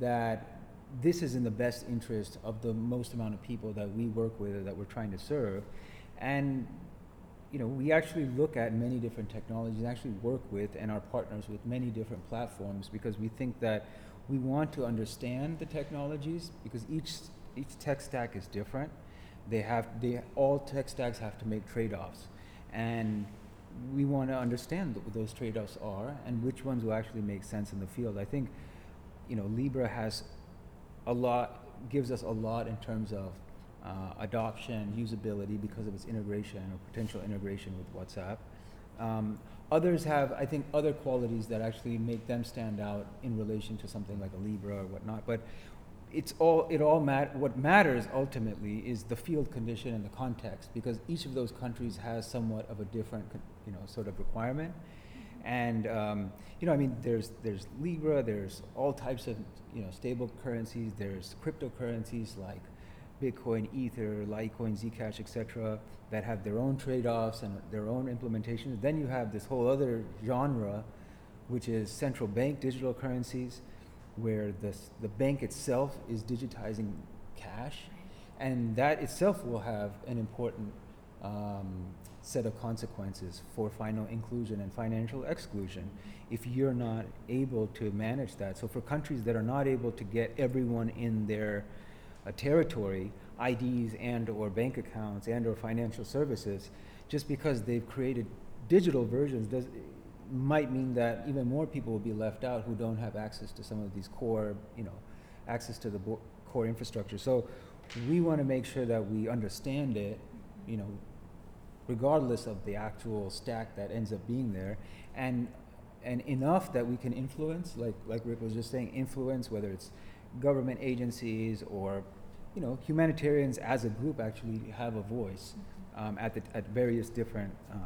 that this is in the best interest of the most amount of people that we work with or that we're trying to serve, and you know, we actually look at many different technologies actually work with and are partners with many different platforms because we think that we want to understand the technologies because each each tech stack is different. They have they all tech stacks have to make trade-offs, and we want to understand what those trade-offs are and which ones will actually make sense in the field. I think, you know, Libra has a lot gives us a lot in terms of uh, adoption, usability because of its integration or potential integration with WhatsApp. Um, others have, I think, other qualities that actually make them stand out in relation to something like a Libra or whatnot. But it's all, it all mat- what matters ultimately is the field condition and the context because each of those countries has somewhat of a different, you know, sort of requirement. And um, you know, I mean, there's there's Libra, there's all types of you know stable currencies, there's cryptocurrencies like Bitcoin, Ether, Litecoin, Zcash, etc., that have their own trade-offs and their own implementations. Then you have this whole other genre, which is central bank digital currencies, where the the bank itself is digitizing cash. and that itself will have an important um, set of consequences for final inclusion and financial exclusion if you're not able to manage that. So for countries that are not able to get everyone in their uh, territory, IDs and or bank accounts and or financial services, just because they've created digital versions does might mean that even more people will be left out who don't have access to some of these core, you know, access to the bo- core infrastructure. So we want to make sure that we understand it, you know, regardless of the actual stack that ends up being there, and and enough that we can influence, like like Rick was just saying, influence whether it's government agencies or you know humanitarians as a group actually have a voice um, at the at various different um,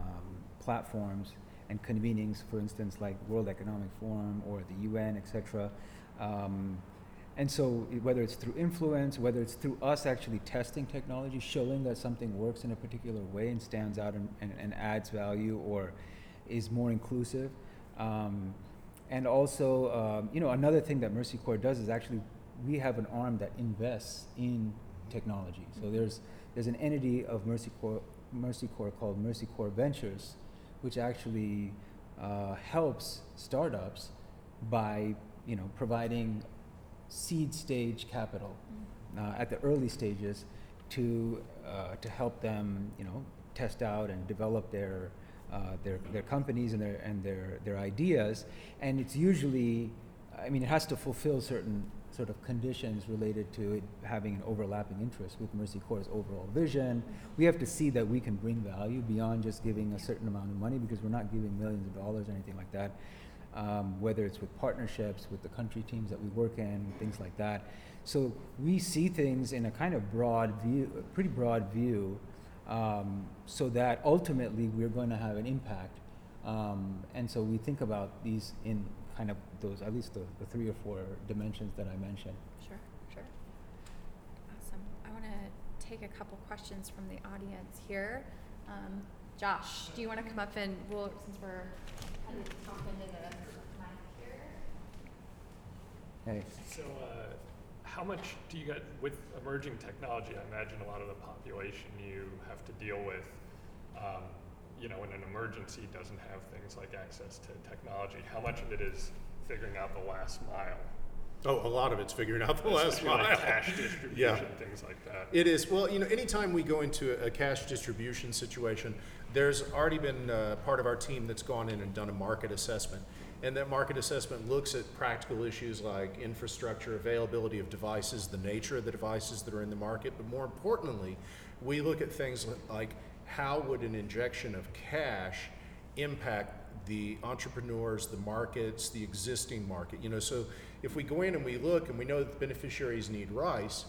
platforms and convenings, for instance, like World Economic Forum or the UN, etc. Um, and so, whether it's through influence, whether it's through us actually testing technology, showing that something works in a particular way and stands out and, and, and adds value or is more inclusive. Um, and also, um, you know, another thing that Mercy Corps does is actually we have an arm that invests in technology. So there's there's an entity of Mercy Corps, Mercy Corps called Mercy Corps Ventures, which actually uh, helps startups by you know providing seed stage capital uh, at the early stages to uh, to help them you know test out and develop their uh, their their companies and their and their their ideas. And it's usually I mean it has to fulfill certain sort of conditions related to it having an overlapping interest with Mercy Corps' overall vision. We have to see that we can bring value beyond just giving a certain amount of money because we're not giving millions of dollars or anything like that um, whether it's with partnerships with the country teams that we work in, things like that. So we see things in a kind of broad view, pretty broad view, um, so that ultimately we're going to have an impact. Um, and so we think about these in kind of those, at least the, the three or four dimensions that I mentioned. Sure, sure. Awesome. I want to take a couple questions from the audience here. Um, Josh, do you want to come up and we'll, since we're kind of talking into the mic here? Hey. So, uh, how much do you get with emerging technology? I imagine a lot of the population you have to deal with, um, you know, in an emergency doesn't have things like access to technology. How much of it is figuring out the last mile? Oh, a lot of it's figuring out the last mile. like cash *laughs* distribution, Yeah. things like that. It is. Well, you know, anytime we go into a, cash distribution situation, there's already been uh, part of our team that's gone in and done a market assessment. And that market assessment looks at practical issues like infrastructure, availability of devices, the nature of the devices that are in the market, but more importantly, we look at things like how would an injection of cash impact the entrepreneurs, the markets, the existing market. You know, so if we go in and we look and we know that the beneficiaries need rice,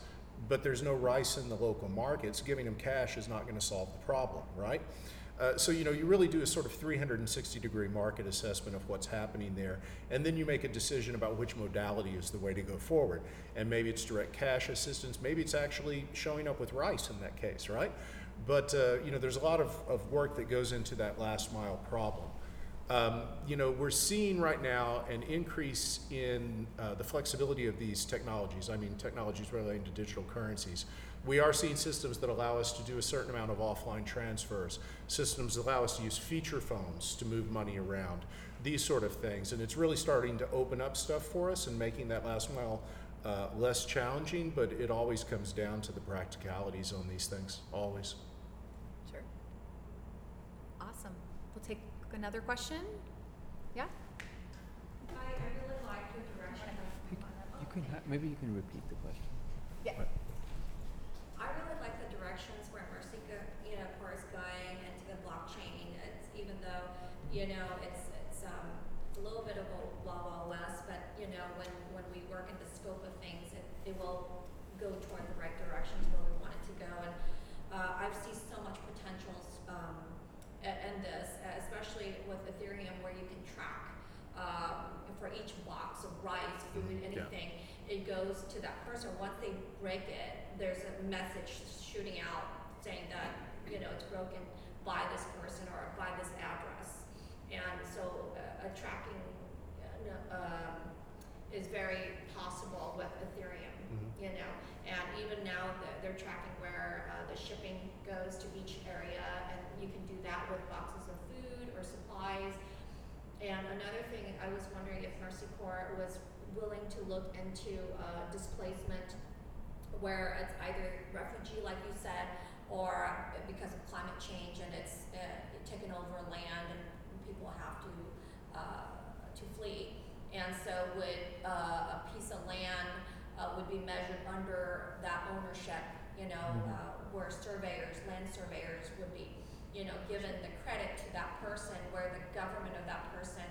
but there's no rice in the local markets, giving them cash is not going to solve the problem, right? Uh, so you know you really do a sort of 360 degree market assessment of what's happening there, and then you make a decision about which modality is the way to go forward. And maybe it's direct cash assistance, maybe it's actually showing up with rice in that case, right? But uh, you know there's a lot of, of work that goes into that last mile problem. Um, you know, we're seeing right now an increase in uh, the flexibility of these technologies. I mean, technologies relating to digital currencies. We are seeing systems that allow us to do a certain amount of offline transfers. Systems that allow us to use feature phones to move money around, these sort of things. And it's really starting to open up stuff for us and making that last mile uh, less challenging, but it always comes down to the practicalities on these things, always. Sure. Awesome. We'll take another question. Yeah? I, I really like the direction You, you can ha- maybe you can repeat the question. Yeah. I really like the directions where Mercy, go, you know, Core is going into the blockchain. It's even though, you know, break it, there's a message shooting out saying that, you know, it's broken by this person or by this address. And so uh, a tracking uh, um, is very possible with Ethereum, mm-hmm. you know. And even now they're tracking where uh, the shipping goes to each area, and you can do that with boxes of food or supplies. And another thing, I was wondering if Mercy Corps was willing to look into uh, displacement where it's either refugee, like you said, or because of climate change and it's uh, taken over land and people have to uh, to flee. And so would uh, a piece of land uh, would be measured under that ownership, you know, Mhm. uh, where surveyors, land surveyors would be, you know, given the credit to that person, where the government of that person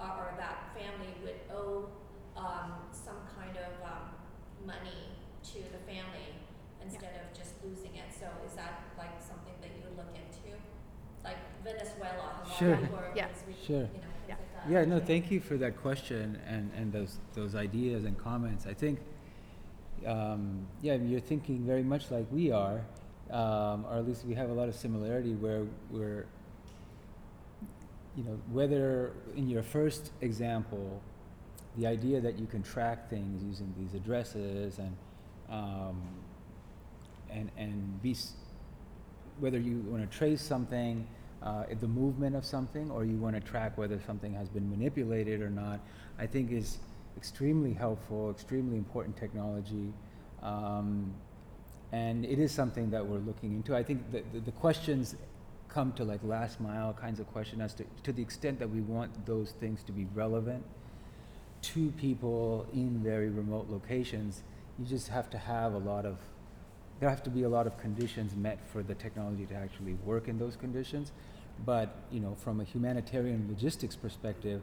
uh, or that family would owe um, some kind of um, money to the family instead of just losing it. So is that like something that you would look into? Like Venezuela, how Sure. people are- Yeah. we- Sure. You know, Yeah. like. Yeah, no, thank you for that question and, and those, those ideas and comments. I think, um, yeah, you're thinking very much like we are, um, or at least we have a lot of similarity where we're, you know, whether in your first example, the idea that you can track things using these addresses and, um, and, and be, whether you want to trace something, uh, the movement of something, or you want to track whether something has been manipulated or not, I think is extremely helpful, extremely important technology. Um, and it is something that we're looking into. I think that the, the questions come to like last mile kinds of question as to, to the extent that we want those things to be relevant to people in very remote locations, you just have to have a lot of there have to be a lot of conditions met for the technology to actually work in those conditions. But you know, from a humanitarian logistics perspective,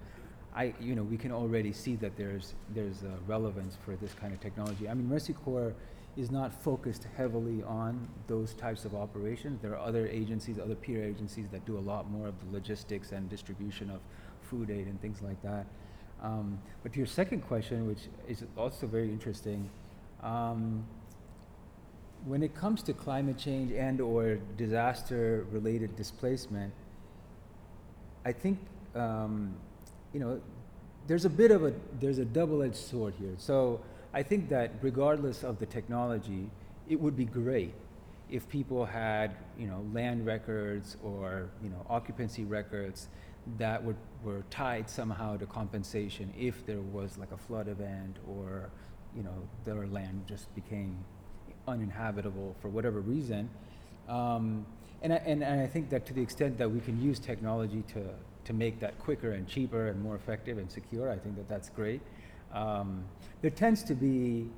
I you know we can already see that there's there's relevance for this kind of technology. I mean, Mercy Corps is not focused heavily on those types of operations. There are other agencies, other peer agencies that do a lot more of the logistics and distribution of food aid and things like that. Um, but to your second question, which is also very interesting, um, when it comes to climate change and or disaster related displacement i think um, you know there's a bit of a there's a double-edged sword here. So i think that regardless of the technology it would be great if people had you know land records or you know occupancy records that were, were tied somehow to compensation if there was like a flood event or you know their land just became uninhabitable for whatever reason. Um, and, I, and, and I think that to the extent that we can use technology to, to make that quicker and cheaper and more effective and secure, I think that that's great. Um, there tends to be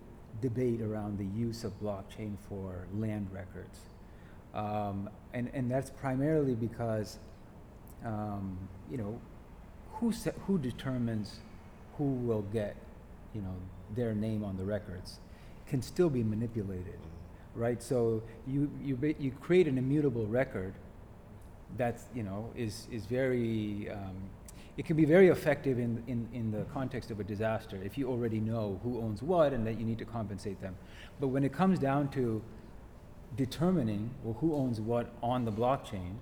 debate around the use of blockchain for land records. Um, and, and that's primarily because, um, you know, who, se- who determines who will get, you know, their name on the records can still be manipulated, right? So you, you, you create an immutable record that's, you know, is, is very, um, it can be very effective in, in, in the context of a disaster if you already know who owns what and that you need to compensate them. But when it comes down to determining well, who owns what on the blockchain,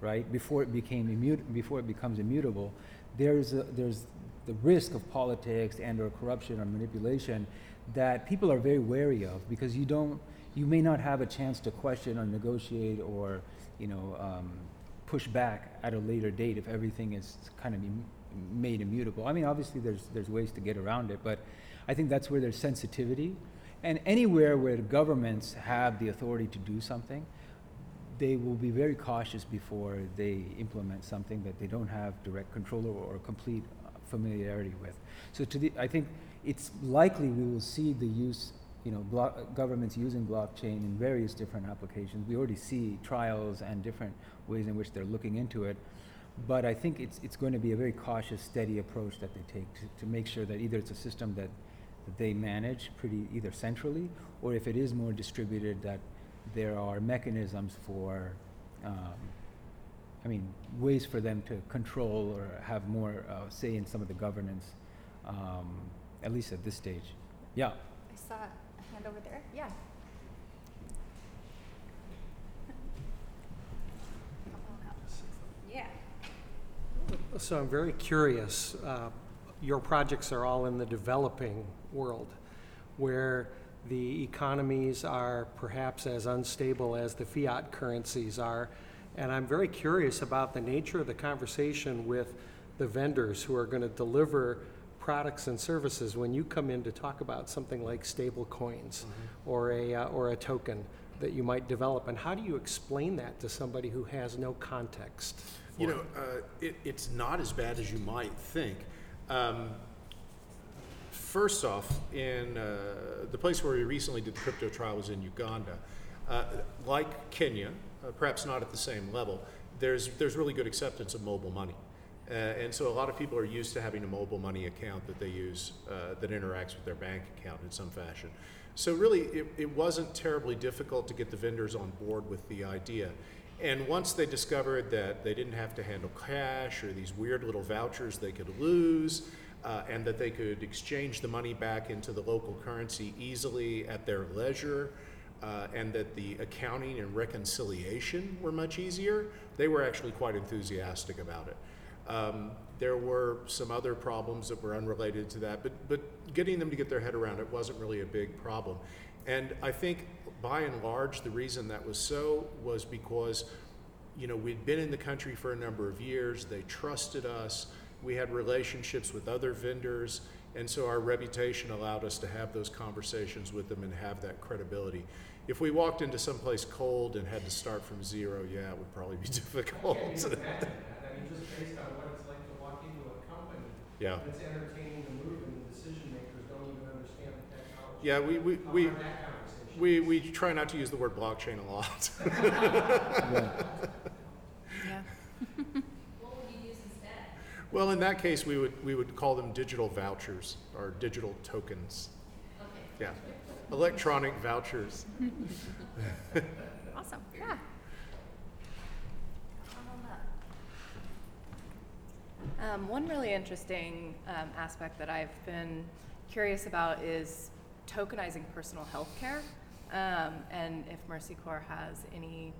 right, before it became immut- before it becomes immutable, there's, a, there's the risk of politics and or corruption or manipulation that people are very wary of because you don't you may not have a chance to question or negotiate or you know um, push back at a later date if everything is kind of im- made immutable. I mean, obviously there's there's ways to get around it, but I think that's where there's sensitivity, and anywhere where governments have the authority to do something, they will be very cautious before they implement something that they don't have direct control over or complete familiarity with. So to the, I think it's likely we will see the use, you know, blo- governments using blockchain in various different applications. We already see trials and different ways in which they're looking into it. But I think it's, it's going to be a very cautious, steady approach that they take to, to make sure that either it's a system that, that they manage pretty either centrally, or if it is more distributed, that there are mechanisms for, um, I mean, ways for them to control or have more uh, say in some of the governance, um, at least at this stage. Yeah. I saw a hand over there. Yeah. *laughs* Yeah. So I'm very curious. Uh, your projects are all in the developing world, where the economies are perhaps as unstable as the fiat currencies are. And I'm very curious about the nature of the conversation with the vendors who are going to deliver products and services when you come in to talk about something like stable coins or a, uh, or a token that you might develop? And how do you explain that to somebody who has no context? You know, uh, it, it's not as bad as you might think. Um, first off, in uh, the place where we recently did the crypto trial was in Uganda. Uh, like Kenya, uh, perhaps not at the same level, there's, there's really good acceptance of mobile money. Uh, and so a lot of people are used to having a mobile money account that they use uh, that interacts with their bank account in some fashion. So really, it, it wasn't terribly difficult to get the vendors on board with the idea. And once they discovered that they didn't have to handle cash or these weird little vouchers they could lose, uh, and that they could exchange the money back into the local currency easily at their leisure, uh, and that the accounting and reconciliation were much easier, they were actually quite enthusiastic about it. Um, there were some other problems that were unrelated to that, but, but getting them to get their head around it wasn't really a big problem. And I think by and large, the reason that was so was because, you know, we'd been in the country for a number of years, they trusted us, we had relationships with other vendors, and so our reputation allowed us to have those conversations with them and have that credibility. If we walked into someplace cold and had to start from zero, yeah, it would probably be *laughs* difficult. I mean, just based on what it's like to walk into a company yeah. that's entertaining the move and the decision makers don't even understand the technology. Yeah, we, we, we, that we, we try not to use the word blockchain a lot. *laughs* *laughs* Yeah. What would you use instead? well, in that case, we would, we would call them digital vouchers or digital tokens. Okay. Yeah. Electronic vouchers. *laughs* Awesome. Yeah. Um, one really interesting um, aspect that I've been curious about is tokenizing personal health care, um, and if Mercy Corps has any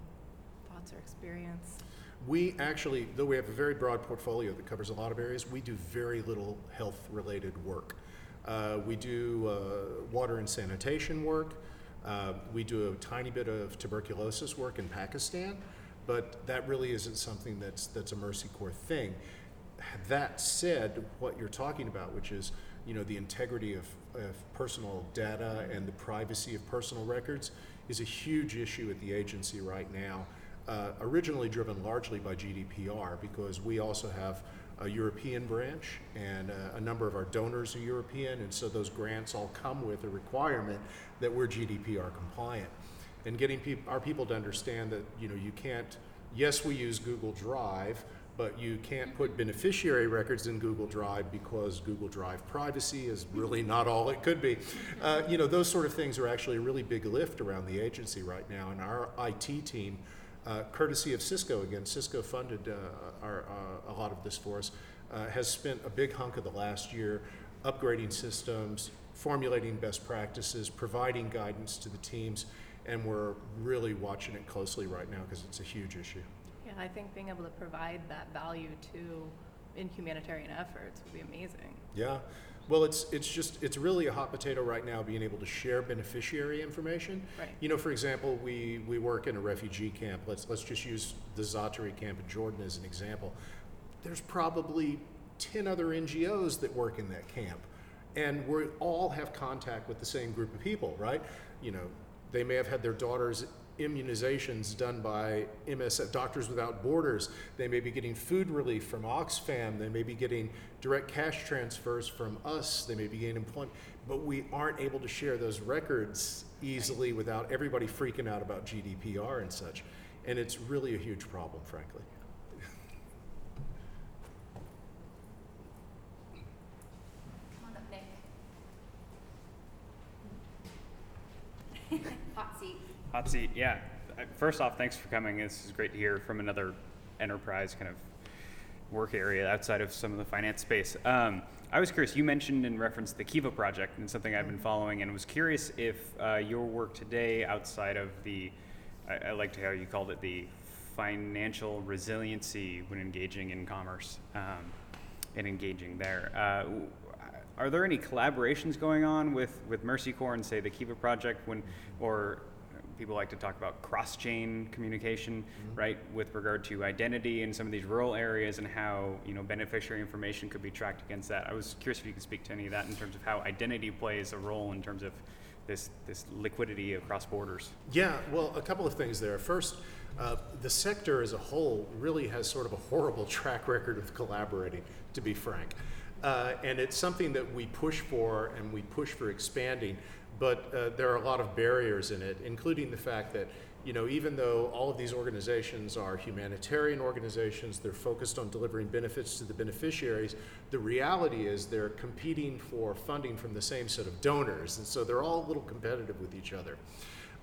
thoughts or experience. We actually, though we have a very broad portfolio that covers a lot of areas, we do very little health related work. Uh, we do uh, water and sanitation work. Uh, we do a tiny bit of tuberculosis work in Pakistan, but that really isn't something that's, that's a Mercy Corps thing. That said, what you're talking about, which is you know the integrity of, of personal data and the privacy of personal records, is a huge issue at the agency right now. Uh, originally driven largely by GDPR, because we also have a European branch, and uh, a number of our donors are European, and so those grants all come with a requirement that we're GDPR compliant. And getting peop- our people to understand that you know you can't. Yes, we use Google Drive, but you can't put beneficiary records in Google Drive because Google Drive privacy is really not all it could be. Uh, you know, those sort of things are actually a really big lift around the agency right now, and our IT team. Uh, courtesy of Cisco, again, Cisco funded uh, our, uh, a lot of this for us, uh, has spent a big hunk of the last year upgrading systems, formulating best practices, providing guidance to the teams, and we're really watching it closely right now because it's a huge issue. Yeah, I think being able to provide that value to in humanitarian efforts would be amazing. Yeah. Well, it's it's just it's really a hot potato right now being able to share beneficiary information. Right. You know, for example, we we work in a refugee camp. Let's let's just use the Zaatari camp in Jordan as an example. There's probably 10 other NGOs that work in that camp. And we all have contact with the same group of people, right? You know, they may have had their daughters immunizations done by MSF, Doctors Without Borders. They may be getting food relief from Oxfam. They may be getting direct cash transfers from us. They may be getting employment. But we aren't able to share those records easily without everybody freaking out about GDPR and such. And it's really a huge problem, frankly. Come on up, Nick. Hot seat, yeah. Uh, First off, thanks for coming. This is great to hear from another enterprise kind of work area outside of some of the finance space. Um, I was curious, you mentioned in reference to the Kiva project and something I've been following, and was curious if uh, your work today outside of the, I, I liked how you called it the financial resiliency when engaging in commerce um, and engaging there. Uh, are there any collaborations going on with, with Mercy Corps and say the Kiva project when, or people like to talk about cross-chain communication, right, with regard to identity in some of these rural areas and how you know beneficiary information could be tracked against that. I was curious if you could speak to any of that in terms of how identity plays a role in terms of this this liquidity across borders. Yeah, well, a couple of things there. First, uh, the sector as a whole really has sort of a horrible *laughs* track record of collaborating, to be frank. Uh, and it's something that we push for and we push for expanding, but uh, there are a lot of barriers in it, including the fact that you know, even though all of these organizations are humanitarian organizations, they're focused on delivering benefits to the beneficiaries, the reality is they're competing for funding from the same set of donors, and so they're all a little competitive with each other.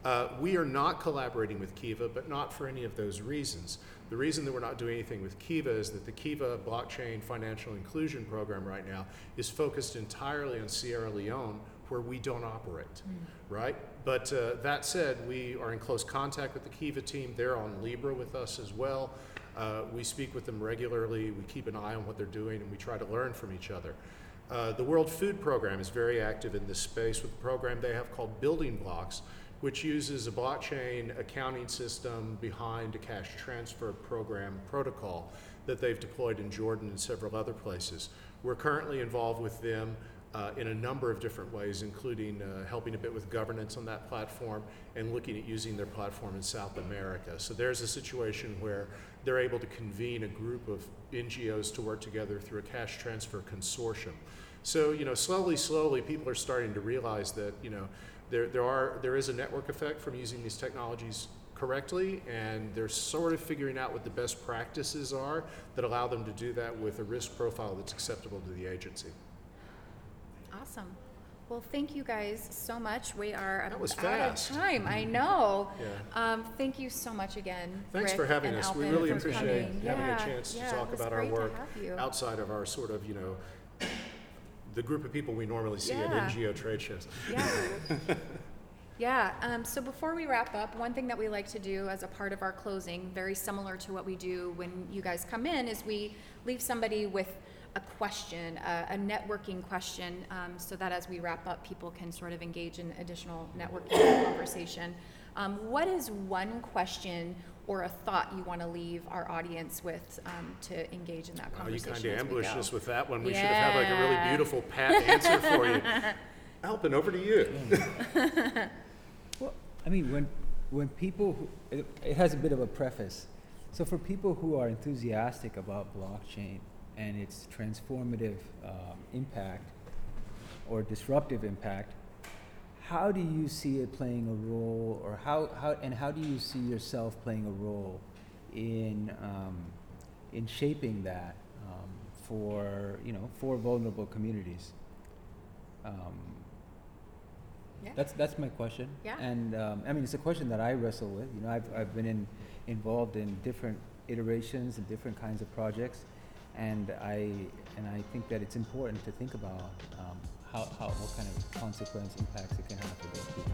Uh, we are not collaborating with Kiva, but not for any of those reasons. The reason that we're not doing anything with Kiva is that the Kiva Blockchain Financial Inclusion Program right now is focused entirely on Sierra Leone, where we don't operate, mm. right? But uh, that said, we are in close contact with the Kiva team. They're on Libra with us as well. Uh, we speak with them regularly. We keep an eye on what they're doing, and we try to learn from each other. Uh, the World Food Program is very active in this space with a program they have called Building Blocks, which uses a blockchain accounting system behind a cash transfer program protocol that they've deployed in Jordan and several other places. We're currently involved with them uh, in a number of different ways, including uh, helping a bit with governance on that platform and looking at using their platform in South America. So there's a situation where they're able to convene a group of NGOs to work together through a cash transfer consortium. So you know, slowly, slowly, people are starting to realize that you know there there are there is a network effect from using these technologies correctly, and they're sort of figuring out what the best practices are that allow them to do that with a risk profile that's acceptable to the agency. Awesome. Well, thank you guys so much. We are That was out fast. of time. I know. Yeah. Um, thank you so much again. Thanks Rick for having and us. We Alpen, really for appreciate coming. having Yeah, a chance to yeah, talk it was about our great to work have you. outside of our sort of, you know, the group of people we normally see Yeah. at NGO trade shows. Yeah. *laughs* yeah. Um, so before we wrap up, one thing that we like to do as a part of our closing, very similar to what we do when you guys come in, is we leave somebody with a question, a, a networking question, um, so that as we wrap up, people can sort of engage in additional networking conversation. Um, what is one question or a thought you want to leave our audience with um, to engage in that Well, you conversation? kind of as we ambushed us with that one. We should have had like a really beautiful pat answer for you. *laughs* Alpen, over to you. *laughs* Well, I mean, when, when people, who, it, it has a bit of a preface. So for people who are enthusiastic about blockchain and its transformative um, impact or disruptive impact, how do you see it playing a role, or how, how and how do you see yourself playing a role in um, in shaping that um, for you know for vulnerable communities? Um, Yeah. that's that's my question. Yeah. And um, I mean, it's a question that I wrestle with. You know, I've I've been in, involved in different iterations and different kinds of projects, and I and I think that it's important to think about um, how, how what kind of consequence impacts it can have for those people.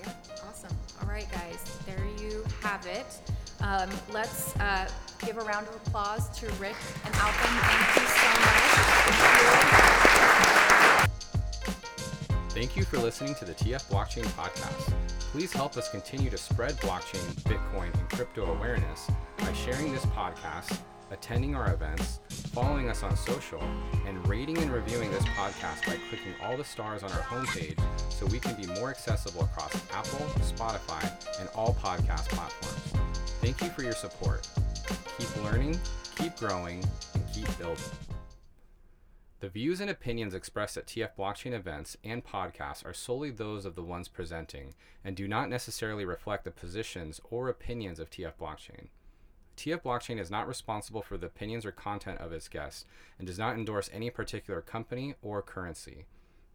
Yeah, awesome. All right, guys, there you have it. Um, let's uh, give a round of applause to Rick and Alpen. Thank you so much. Thank you for listening to the TF Blockchain Podcast. Please help us continue to spread blockchain, Bitcoin, and crypto awareness by sharing this podcast, attending our events, following us on social, and rating and reviewing this podcast by clicking all the stars on our homepage so we can be more accessible across Apple, Spotify, and all podcast platforms. Thank you for your support. Keep learning, keep growing, and keep building. The views and opinions expressed at TF Blockchain events and podcasts are solely those of the ones presenting and do not necessarily reflect the positions or opinions of TF Blockchain. TF Blockchain is not responsible for the opinions or content of its guests and does not endorse any particular company or currency.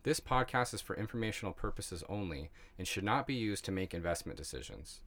This podcast is for informational purposes only and should not be used to make investment decisions.